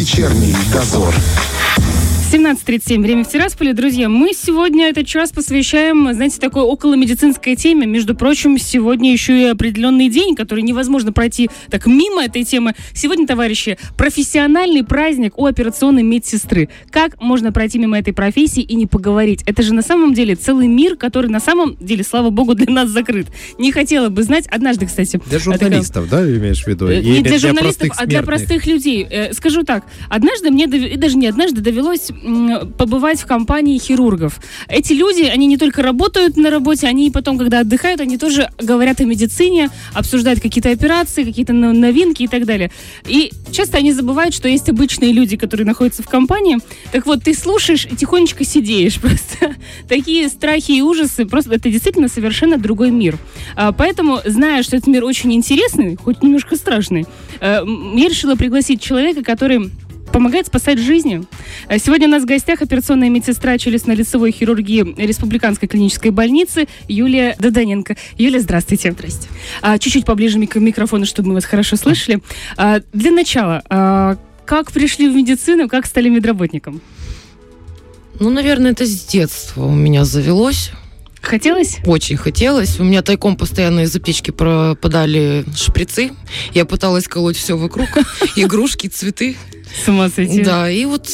Вечерний дозор. 17.37, время в Тирасполе. Друзья, мы сегодня этот час посвящаем, знаете, такой около медицинской теме. Между прочим, сегодня еще и определенный день, который невозможно пройти так мимо этой темы. Сегодня, товарищи, профессиональный праздник у операционной медсестры. Как можно пройти мимо этой профессии и не поговорить? Это же на самом деле целый мир, который на самом деле, слава богу, для нас закрыт. Не хотела бы знать. Однажды, кстати... Для журналистов, да, имеешь в виду? Э, Не Или для журналистов, а для простых людей. Э, Скажу так, однажды мне, и даже не однажды, довелось побывать в компании хирургов. Эти люди, они не только работают на работе, они потом, когда отдыхают, они тоже говорят о медицине, обсуждают какие-то операции, какие-то но- новинки и так далее. И часто они забывают, что есть обычные люди, которые находятся в компании. Так вот, ты слушаешь и тихонечко сидеешь просто. Такие страхи и ужасы, просто это действительно совершенно другой мир. А, Поэтому, зная, что этот мир очень интересный, хоть немножко страшный, э, я решила пригласить человека, который помогает спасать жизни. Э, Сегодня у нас в гостях операционная медсестра челюстно-лицевой хирургии Республиканской клинической больницы Юлия Доданенко. Юлия, здравствуйте. Здрасте. чуть-чуть поближе к микрофону, чтобы мы вас хорошо слышали. А, для начала, а, как пришли в медицину, как стали медработником? Ну, наверное, это с детства у меня завелось. Хотелось? Очень хотелось. У меня тайком постоянно из аптечки пропадали шприцы. Я пыталась колоть все вокруг. Игрушки, цветы. С ума сойти. Да, и вот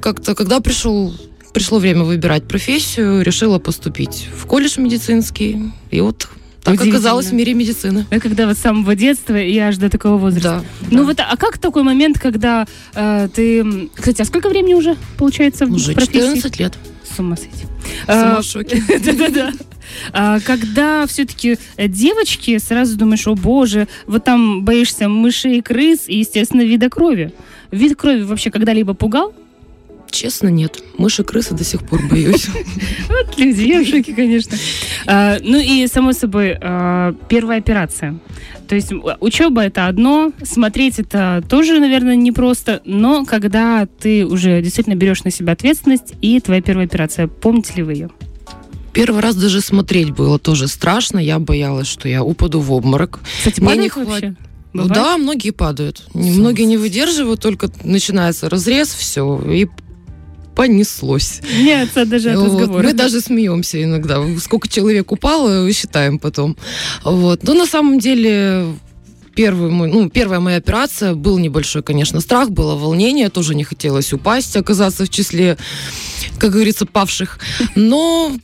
как-то, когда пришел, пришло время выбирать профессию, решила поступить в колледж медицинский. И вот так оказалось в мире медицины. Да, когда вот с самого детства и аж до такого возраста. Да. Ну да. вот, а как такой момент, когда э, ты... Кстати, а сколько времени уже, получается, в Уже профессии? 14 лет. С ума сойти. Сама А, в шоке. Да-да-да. А Когда все-таки девочки, сразу думаешь, о боже, вот там боишься мышей и крыс и, естественно, вида крови. Вид крови вообще когда-либо пугал? Честно, нет. Мыши, крысы до сих пор боюсь. Вот люди, я в шоке, конечно. А, ну и, само собой, а, первая операция. То есть учеба это одно, смотреть это тоже, наверное, непросто, но когда ты уже действительно берешь на себя ответственность и твоя первая операция, помните ли вы ее? Первый раз даже смотреть было тоже страшно. Я боялась, что я упаду в обморок. Кстати, Мне не вообще? Ну Бывает? да, многие падают. Не- С Многие не выдерживают, только начинается разрез, все, и понеслось. Нет, это даже от Вот. Мы даже смеемся иногда. Сколько человек упало, считаем потом. Вот. Но на самом деле первый мой, ну, первая моя операция был небольшой, конечно, страх, было волнение, тоже не хотелось упасть, оказаться в числе, как говорится, павших. Но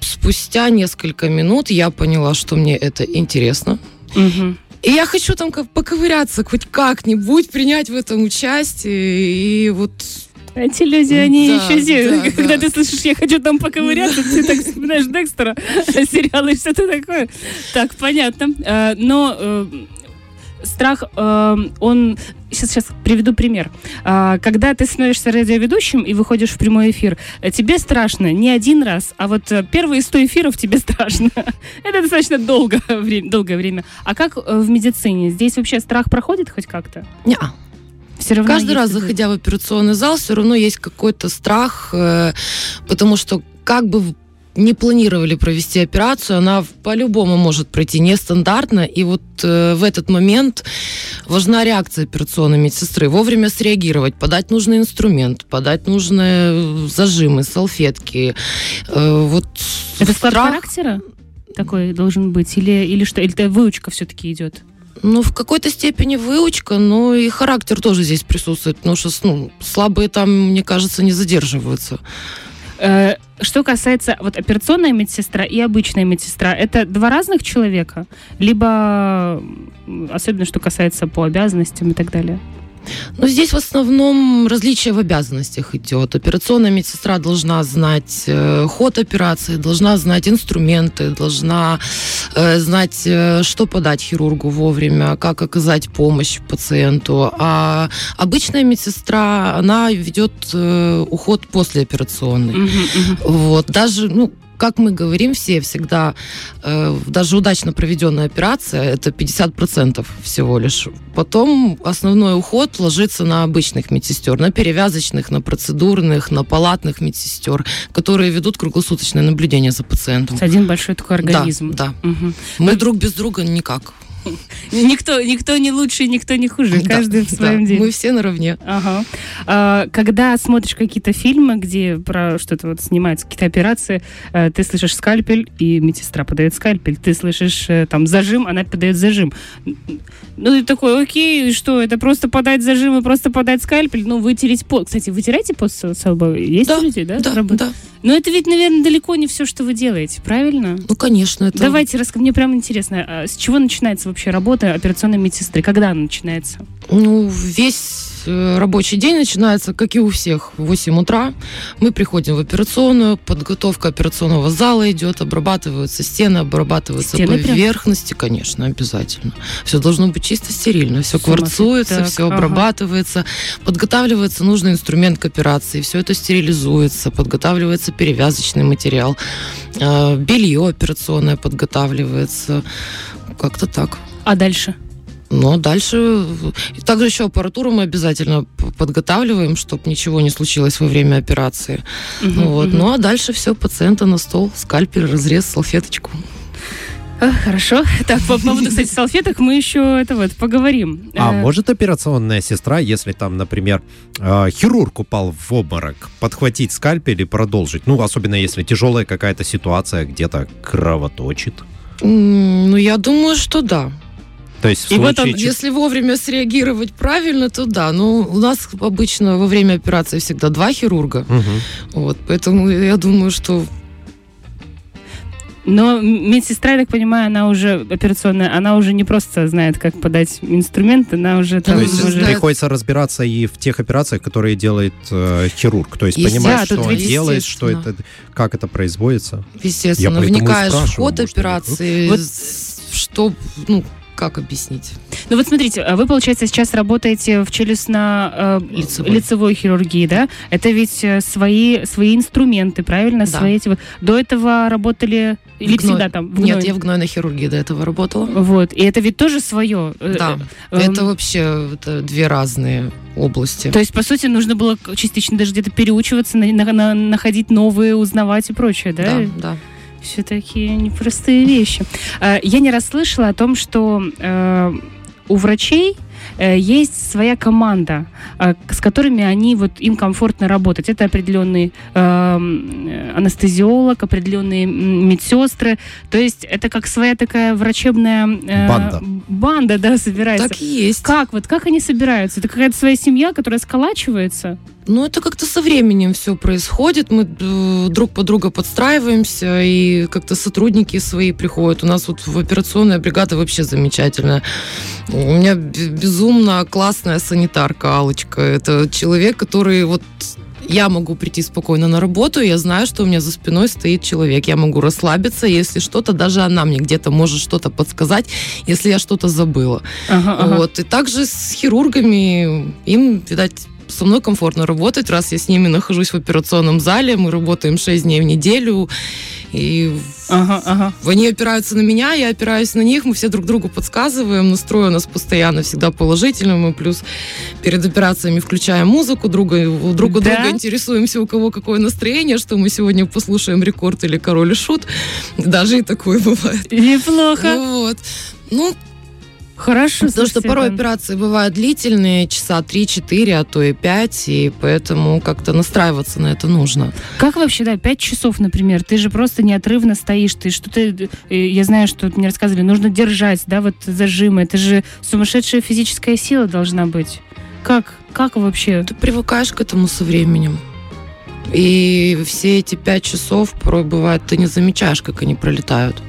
спустя несколько минут я поняла, что мне это интересно. И я хочу там как поковыряться, хоть как-нибудь принять в этом участие. И вот Эти люди, они Да, еще да, когда да. ты слышишь, я хочу там поковыряться, ты так вспоминаешь Декстера, сериалы и что-то такое. Так, понятно. Э, Но э, страх, э, он... Сейчас, сейчас приведу пример. Когда ты становишься радиоведущим и выходишь в прямой эфир, э, тебе страшно не один раз, а вот э, первые 100 эфиров тебе страшно. Это достаточно долго, долгое время. А как э, в медицине? Здесь вообще страх проходит хоть как-то? неа. Все равно Каждый раз, заходя в операционный зал, все равно есть какой-то страх, э, потому что как бы не планировали провести операцию, она по-любому может пройти нестандартно, и вот э, в этот момент важна реакция операционной медсестры, вовремя среагировать, подать нужный инструмент, подать нужные э, зажимы, салфетки. Э, вот Это склад страх- характера такой должен быть? Или, или что? Или это выучка все-таки идет? Ну, в какой-то степени выучка, но и характер тоже здесь присутствует, потому что ну, слабые там, мне кажется, не задерживаются. Э, Что касается вот операционная медсестра и обычная медсестра, это два разных человека? Либо, особенно что касается по обязанностям и так далее? Но здесь в основном различие в обязанностях идет. Операционная медсестра должна знать э, ход операции, должна знать инструменты, должна э, знать, э, что подать хирургу вовремя, как оказать помощь пациенту. А обычная медсестра, она ведет уход послеоперационный. Мгм, мгм. Вот, даже, ну, как мы говорим все всегда, э, даже удачно проведенная операция это 50% всего лишь. Потом основной уход ложится на обычных медсестер, на перевязочных, на процедурных, на палатных медсестер, которые ведут круглосуточное наблюдение за пациентом. Один большой такой организм. Да, да. Мгм. Мы друг без друга никак. Никто, никто не лучше, никто не хуже. Да, Каждый в да, своем деле. Мы все наравне. Ага. А, когда смотришь какие-то фильмы, где про что-то вот снимаются, какие-то операции, э, ты слышишь скальпель, и медсестра подает скальпель. Ты слышишь э, там зажим, она подает зажим. Ну, ты такой, окей, что, это просто подать зажим и просто подать скальпель? Ну, вытереть пот. Кстати, вытираете пот с с лба? Есть Да, у людей, да? Да, да. Но это ведь, наверное, далеко не все, что вы делаете, правильно? Ну, конечно, это... Давайте, раска- мне прям интересно, а с чего начинается вообще работа операционной медсестры? Когда она начинается? Ну, весь рабочий день начинается, как и у всех, в 8 утра. Мы приходим в операционную, подготовка операционного зала идет, обрабатываются стены, обрабатываются Стены прям? поверхности, конечно, обязательно. Все должно быть чисто стерильно, все кварцуется. Так, все ага. обрабатывается, подготавливается нужный инструмент к операции, все это стерилизуется, подготавливается перевязочный материал, э, белье операционное подготавливается, как-то так. А дальше? Но дальше... и Также еще аппаратуру мы обязательно подготавливаем, чтобы ничего не случилось во время операции. Ну вот. мгм. Ну а дальше все, пациента на стол, скальпель, разрез, салфеточку. А, Хорошо. Так, по поводу, кстати, салфеток мы еще это вот поговорим. А Э, может операционная сестра, если там, например, э, хирург упал в обморок, подхватить скальпель и продолжить? Ну, особенно если тяжелая какая-то ситуация, где-то кровоточит. Ну, я думаю, что да. То есть в И случае... он, чё- Если вовремя среагировать правильно, то да. Ну, у нас обычно во время операции всегда два хирурга. Мгм. Вот, поэтому я думаю, что Но медсестра, я так понимаю, она уже операционная, она уже не просто знает, как подать инструмент, она уже там То есть уже... приходится разбираться и в тех операциях, которые делает э, хирург. То есть тут что он делает, что это, как это производится. естественно, и вникаешь в ход может, операции, Вот- что, ну, как объяснить? Ну вот смотрите, а вы, получается, сейчас работаете в челюстно э, Лицевой. хирургии, да? Это ведь э, свои, свои инструменты, правильно? Да. Свои эти вот. До этого работали или В гной- всегда там? в Нет, я в гнойной хирургии до этого работала. Вот. И это ведь тоже свое. э, Да, э, это эм, вообще это две разные области. То есть, по сути, нужно было частично даже где-то переучиваться, на- на- на- находить новые, узнавать и прочее, да? Да, да. Все такие непростые вещи. Э, Я не раз слышала о том, что э, у врачей есть своя команда, э, с которыми они вот им комфортно работать. Это определенный эм, э, анестезиолог, определенные медсестры. То есть это как своя такая врачебная э, Банда. банда, да, собирается. Так и есть. Как вот, как они собираются? Это какая-то своя семья, которая сколачивается? Ну, это как-то со временем все происходит. Мы э, друг под друга подстраиваемся, и как-то сотрудники свои приходят. У нас вот в операционная бригада вообще замечательная. У меня б- безумно классная санитарка Алочка. Это человек, который вот я могу прийти спокойно на работу, я знаю, что у меня за спиной стоит человек. Я могу расслабиться, если что-то, даже она мне где-то может что-то подсказать, если я что-то забыла. Ага, ага. Вот. И также с хирургами им, видать, со мной комфортно работать, раз я с ними нахожусь в операционном зале, мы работаем 6 дней в неделю, и Ага, ага. они опираются на меня, я опираюсь на них, мы все друг другу подсказываем, настрой у нас постоянно всегда положительный, мы плюс перед операциями включаем музыку, друга, друг у Да? друга интересуемся, у кого какое настроение, что мы сегодня послушаем рекорд или король и шут, даже и такое бывает. Неплохо. Ну вот. Ну, Хорошо. Потому что слушайте, порой операции бывают длительные, часа 3-4, а то и 5, и поэтому как-то настраиваться на это нужно. Как вообще, да, пять часов, например, ты же просто неотрывно стоишь, ты что-то, э, я знаю, что мне рассказывали, нужно держать, да, вот зажимы, это же сумасшедшая физическая сила должна быть. Как, как вообще? Ты привыкаешь к этому со временем. И все эти пять часов порой бывает, ты не замечаешь, как они пролетают.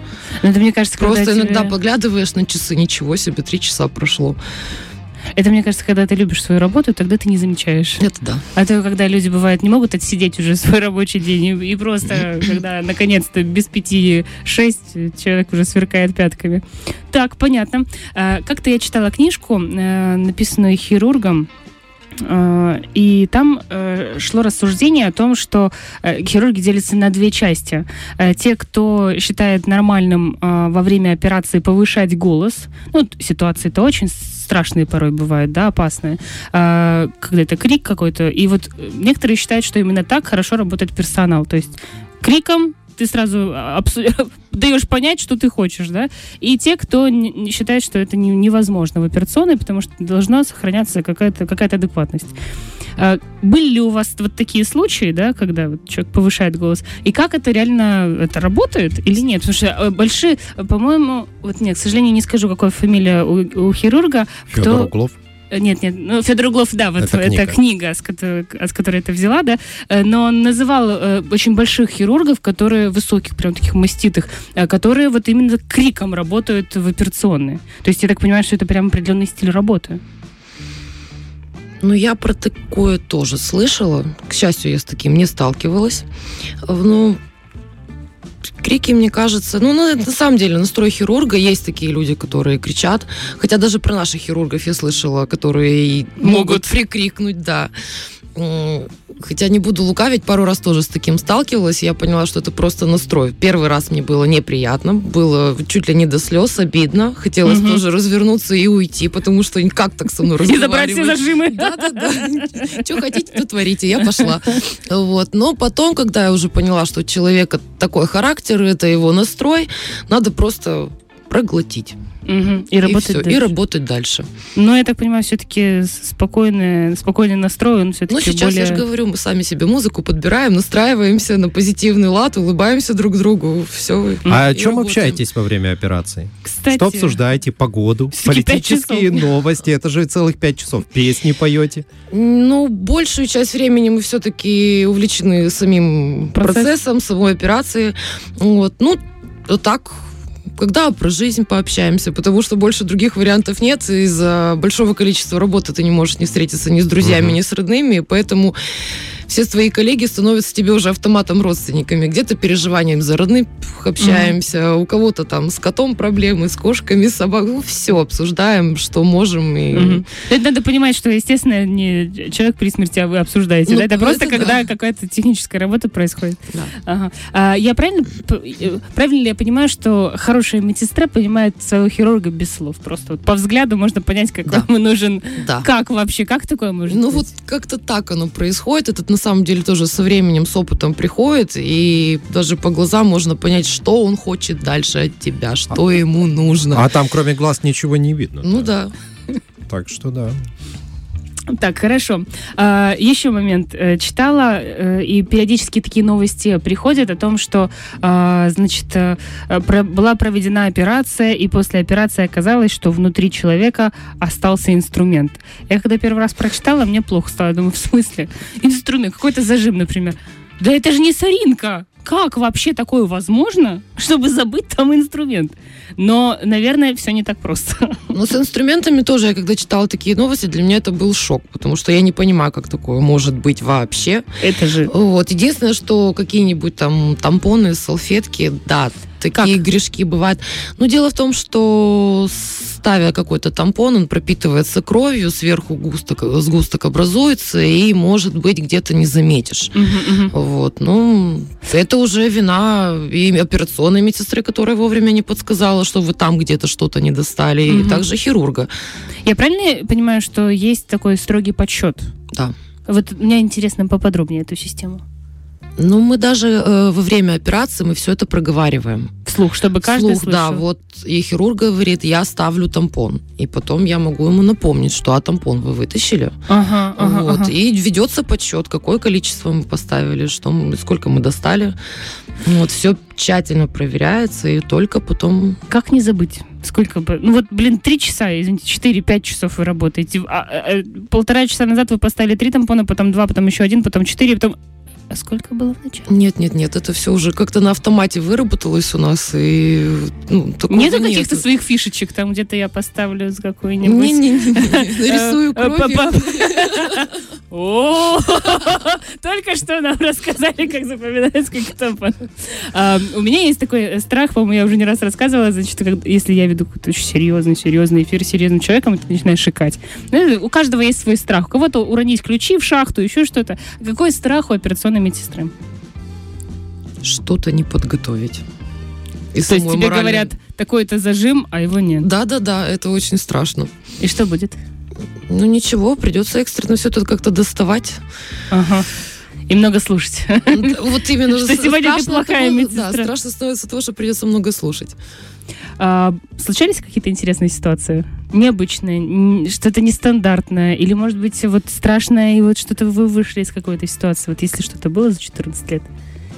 Ну, это, мне кажется, Просто иногда тебе- поглядываешь на часы, ничего себе, три часа прошло. Это, мне кажется, когда ты любишь свою работу, тогда ты не замечаешь. Это да. А то, когда люди, бывают, не могут отсидеть уже свой рабочий день, и, и просто, когда, наконец-то, без пяти шесть, человек уже сверкает пятками. Так, понятно. А, Как-то я читала книжку, э, написанную хирургом, и там э, шло рассуждение о том, что э, хирурги делятся на две части. Э, Те, кто считает нормальным э, во время операции повышать голос, ну, т- ситуации-то очень страшные порой бывают, да, опасные, когда это крик какой-то. И вот э, некоторые считают, что именно так хорошо работает персонал. То есть криком ты сразу обсу- даешь понять, что ты хочешь, да, и те, кто не- считает, что это не- невозможно в операционной, потому что должна сохраняться какая-то какая адекватность. А, Были ли у вас вот такие случаи, да, когда вот человек повышает голос? И как это реально это работает или нет? Потому что э, большие, по-моему, вот нет, к сожалению, не скажу, какая фамилия у, у хирурга. кто- Федор Углов. Э, Нет, нет, ну, Федор Углов, да, вот Это это, книга. книга, с которой, с которой это взяла, да, Э, но он называл э, очень больших хирургов, которые высоких, прям таких маститых, э, которые вот именно криком работают в операционной. То есть я так понимаю, что это прям определенный стиль работы. Ну, я про такое тоже слышала. К счастью, я с таким не сталкивалась. Ну, крики, мне кажется, ну, на, на самом деле, настрой хирурга есть такие люди, которые кричат. Хотя даже про наших хирургов я слышала, которые и могут прикрикнуть, да. Хотя не буду лукавить, пару раз тоже с таким сталкивалась, я поняла, что это просто настрой. Первый раз мне было неприятно, было чуть ли не до слез, обидно. Хотелось Мгм. тоже развернуться и уйти, потому что как так со мной И забрать все разговаривать? зажимы. Да-да-да. Что хотите, то творите. Я пошла. Вот. Но потом, когда я уже поняла, что у человека такой характер, это его настрой, надо просто проглотить. Мгм. И И, работать всё, и дальше. работать дальше. Но я так понимаю, все-таки спокойный, спокойный настрой, он все-таки Ну, сейчас, более... я же говорю, мы сами себе музыку подбираем, настраиваемся на позитивный лад, улыбаемся друг другу. Все. А о и чем работаем. общаетесь во время операции? Кстати, Что обсуждаете? Погоду, политические новости. Это же целых пять часов. Песни поете. Ну, большую часть времени мы все-таки увлечены самим Процесс. процессом, самой операции. Вот. Ну, вот так когда про жизнь пообщаемся, потому что больше других вариантов нет. Из-за большого количества работы ты не можешь не встретиться ни с друзьями, Мгм. ни с родными, поэтому все твои коллеги становятся тебе уже автоматом родственниками. Где-то переживанием за родных общаемся, у кого-то там с котом проблемы, с кошками, с собакой. Ну, все обсуждаем, что можем. И... Мгм. Это надо понимать, что, естественно, не человек при смерти, а вы обсуждаете. Ну, да? Это просто это когда да. какая-то техническая работа происходит. Да. Ага. А, я правильно, э, правильно ли я понимаю, что хорошая медсестра понимает своего хирурга без слов? Просто вот по взгляду можно понять, как Да. вам нужен... Да. Как вообще? Как такое может Ну быть? вот как-то так оно происходит. Это на самом деле тоже со временем, с опытом приходит. И даже по глазам можно понять, что он хочет дальше от тебя, что ему нужно. А там кроме глаз ничего не видно. Ну да. Так что да. Так, хорошо. А, еще момент. Э, Читала, э, и периодически такие новости приходят о том, что, а, значит, э, была проведена операция, и после операции оказалось, что внутри человека остался инструмент. Я когда первый раз прочитала, мне плохо стало. Я Думаю, в смысле? Инструмент, какой-то зажим, например. Да это же не соринка! Как вообще такое возможно, чтобы забыть там инструмент? Но, наверное, все не так просто. Но с инструментами тоже, я когда читала такие новости, для меня это был шок, потому что я не понимаю, как такое может быть вообще. Это же... Вот. Единственное, что какие-нибудь там тампоны, салфетки, да, такие грешки бывают. Но дело в том, что ставя какой-то тампон, он пропитывается кровью, сверху густок, сгусток образуется, и, может быть, где-то не заметишь. Мгм, мгм. Вот, ну, это уже вина и операционной медсестры, которая вовремя не подсказала, что вы там где-то что-то не достали, Мгм. и также хирурга. Я правильно понимаю, что есть такой строгий подсчет? Да. Вот мне интересно поподробнее эту систему. Ну, мы даже э, во время операции мы все это проговариваем. Вслух, чтобы каждый Вслух, да, слышал. вот и хирург говорит, я ставлю тампон. И потом я могу ему напомнить, что а тампон вы вытащили. Ага, ага, вот. ага. И ведется подсчет, какое количество мы поставили, что мы, сколько мы достали. Вот, все тщательно проверяется, и только потом Как не забыть? Сколько. Ну вот, блин, три часа, извините, четыре-пять часов вы работаете. А, а, полтора часа назад вы поставили три тампона, потом два, потом еще один, потом четыре, потом... А сколько было вначале? Нет, нет, нет, это все уже как-то на автомате выработалось у нас, и ну, Нету каких-то нету. своих фишечек, там где-то я поставлю с какой-нибудь... Не-не-не, нарисую Э, э, кровью. О, Только что нам рассказали, как запоминать сколько тампонов. А, У меня есть такой э, страх, по-моему, я уже не раз рассказывала, значит, если я веду какой-то очень серьезный, серьезный эфир с серьезным человеком, ты начинаешь шикать. Ну, У каждого есть свой страх. У кого-то уронить ключи в шахту, еще что-то. Какой страх у операционной медсестры? Что-то не подготовить. И То есть тебе морали- говорят, такой-то зажим, а его нет. Да-да-да, это очень страшно. И что будет? Ну ничего, придется экстренно все это как-то доставать. Ага. И много слушать. Вот именно. Что сегодня ты плохая того- медсестра. Да, страшно становится того, что придется много слушать. А, случались какие-то интересные ситуации? Необычные, н- что-то нестандартное? Или, может быть, вот страшное, и вот что-то вы вышли из какой-то ситуации? Вот если что-то было за 14 лет,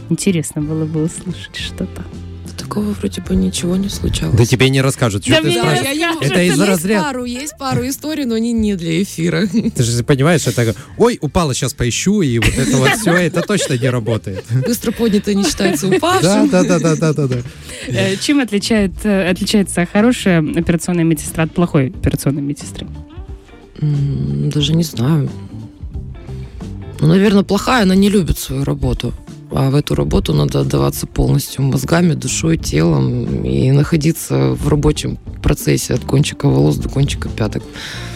интересно было бы услышать что-то. Такого вроде бы ничего не случалось. Да тебе не расскажут. Что Да ты спрашиваешь? я могу. Это из разряда- пару, есть пару историй, но они не для эфира. Ты же понимаешь, это ой, упала, сейчас поищу, и вот это вот все, это точно не работает. Быстро поднятое не считается упавшим. да, да, да, да, да, да. Э, Чем отличает, э, отличается хорошая операционная медсестра от плохой операционной медсестры? Даже не знаю. Ну, наверное, плохая, она не любит свою работу. А в эту работу надо отдаваться полностью мозгами, душой, телом и находиться в рабочем процессе от кончика волос до кончика пяток.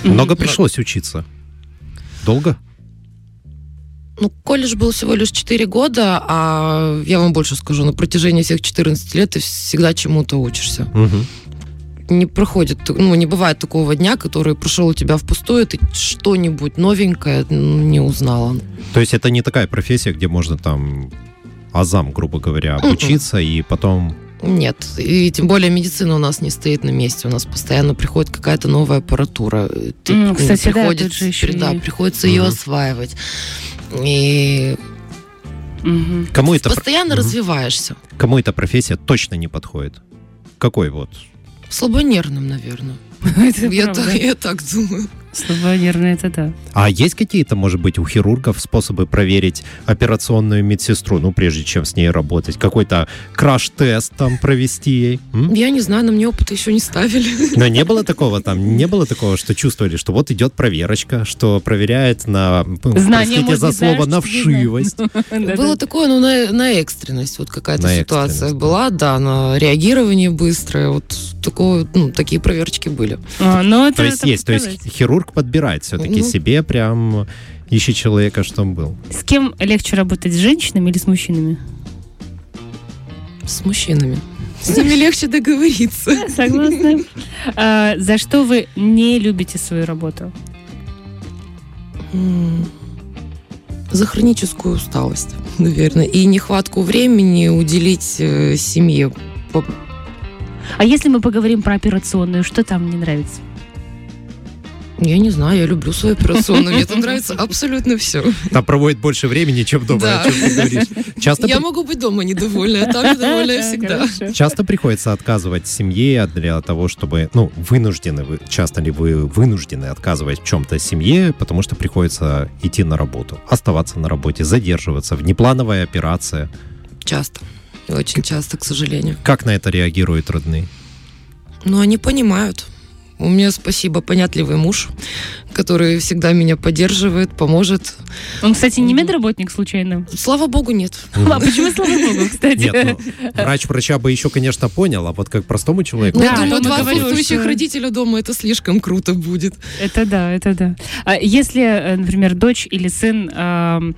Много пришлось учиться. Долго? Ну, колледж был всего лишь 4 года, а я вам больше скажу, на протяжении всех 14 лет ты всегда чему-то учишься. Мгм. Не проходит, ну, не бывает такого дня, который прошел у тебя впустую, ты что-нибудь новенькое м, не узнала. То есть это не такая профессия, где можно там азам, грубо говоря, обучиться и потом... Нет, и тем более медицина у нас не стоит на месте, у нас постоянно приходит какая-то новая аппаратура. Ты- М, кстати, да, приходит- тут же еще да, и- приходится ее Мгм. осваивать. И Мгм. Кому это, постоянно Мгм. развиваешься. кому эта профессия точно не подходит? Какой вот? Слабонервным, наверное. Я так, я так думаю. Слабонервно, это да. А есть какие-то, может быть, у хирургов способы проверить операционную медсестру, ну, прежде чем с ней работать? Какой-то краш-тест там провести ей? М? Я не знаю, на мне опыта еще не ставили. Но не было такого там, не было такого, что чувствовали, что вот идет проверочка, что проверяет на, Знание, простите может за слово, знаешь, на вшивость. Было такое, ну, на, экстренность. Вот какая-то ситуация была, да, на реагирование быстрое. Вот такое, ну, такие проверочки были. А, ну, это То есть есть, то есть сказать. Хирург подбирает все-таки Ну. себе прям ищет человека, что он был. С кем легче работать, с женщинами или с мужчинами? С мужчинами. С ними легче договориться. Согласна. А, За что вы не любите свою работу? За хроническую усталость, наверное, и нехватку времени уделить э, семье. А если мы поговорим про операционную, что там не нравится? Я не знаю, я люблю свою операционную, мне там нравится абсолютно все. Там проводит больше времени, чем дома, Да. о чем ты говоришь. Часто, Я при- могу быть дома недовольна, а там недовольна всегда. Хорошо. часто приходится отказывать семье для того, чтобы, ну, вынуждены вы, часто ли вы вынуждены отказывать в чем-то семье, потому что приходится идти на работу, оставаться на работе, задерживаться, внеплановая операция. Часто. Очень часто, к сожалению. Как на это реагируют родные? Но они понимают. У меня, спасибо, понятливый муж, который всегда меня поддерживает, поможет. Он, кстати, не медработник случайно? Слава богу, нет. А почему, слава богу, кстати? Нет, ну, врач врача бы еще, конечно, понял, а вот как простому человеку... Ну, Да, я думаю, два отсутствующих что- родителя дома это слишком круто будет. Это да, это да. А если, э, например, дочь или сын э,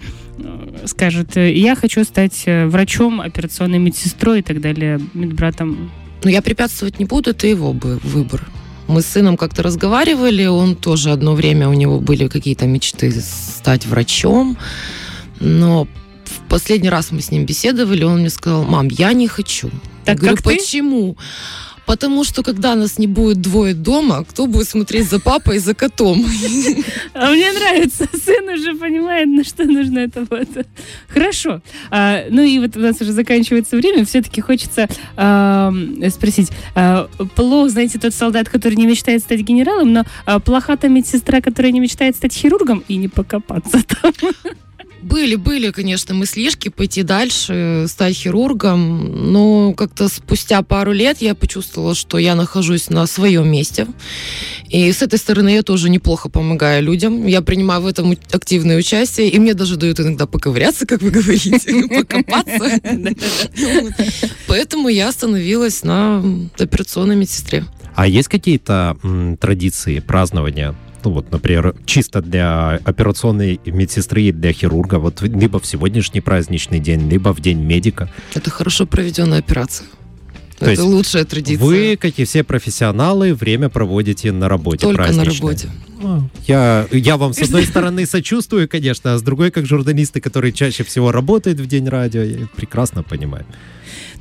скажет, э, я хочу стать врачом, операционной медсестрой и так далее, медбратом, Но я препятствовать не буду, это его бы выбор. Мы с сыном как-то разговаривали, он тоже одно время, у него были какие-то мечты стать врачом, но в последний раз мы с ним беседовали, он мне сказал, мам, я не хочу. Так я говорю, как ты? почему? Потому что когда нас не будет двое дома, кто будет смотреть за папой и за котом? А мне нравится, сын уже понимает, на что нужно это вот. Хорошо. А, ну и вот у нас уже заканчивается время, все-таки хочется ам, спросить. а, плох, знаете, тот солдат, который не мечтает стать генералом, но а, плоха та медсестра, которая не мечтает стать хирургом и не покопаться там. Были, были, конечно, мыслишки пойти дальше, стать хирургом, но как-то спустя пару лет я почувствовала, что я нахожусь на своем месте. И с этой стороны я тоже неплохо помогаю людям. Я принимаю в этом активное участие, и мне даже дают иногда поковыряться, как вы говорите, покопаться. Поэтому я остановилась на операционной медсестре. А есть какие-то традиции празднования? Ну вот, например, чисто для операционной медсестры и для хирурга, вот либо в сегодняшний праздничный день, либо в день медика. Это хорошо проведенная операция. То это есть лучшая традиция. Вы, как и все профессионалы, время проводите на работе Только на работе. Ну, Я, я вам, с одной стороны, сочувствую, конечно, а с другой, как журналисты, которые чаще всего работают в День радио, я прекрасно понимаю.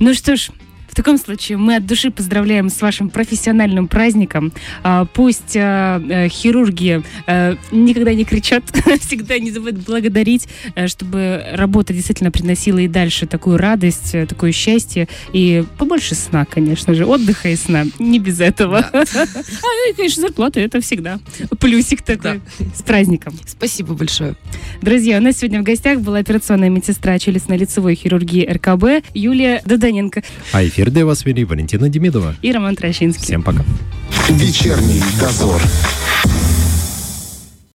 Ну что ж, в таком случае мы от души поздравляем с вашим профессиональным праздником. А, Пусть а, э, хирурги э, никогда не кричат, всегда не забывают благодарить, э, чтобы работа действительно приносила и дальше такую радость, такое счастье и побольше сна, конечно же, отдыха и сна. Не без этого. А, и, конечно, зарплата это всегда плюсик такой. С праздником. Спасибо большое. Друзья, у нас сегодня в гостях была операционная медсестра челюстно-лицевой хирургии РКБ Юлия Доданенко А эфир для вас вели Валентина Демидова. и Роман Трощинский. Всем пока. Вечерний дозор.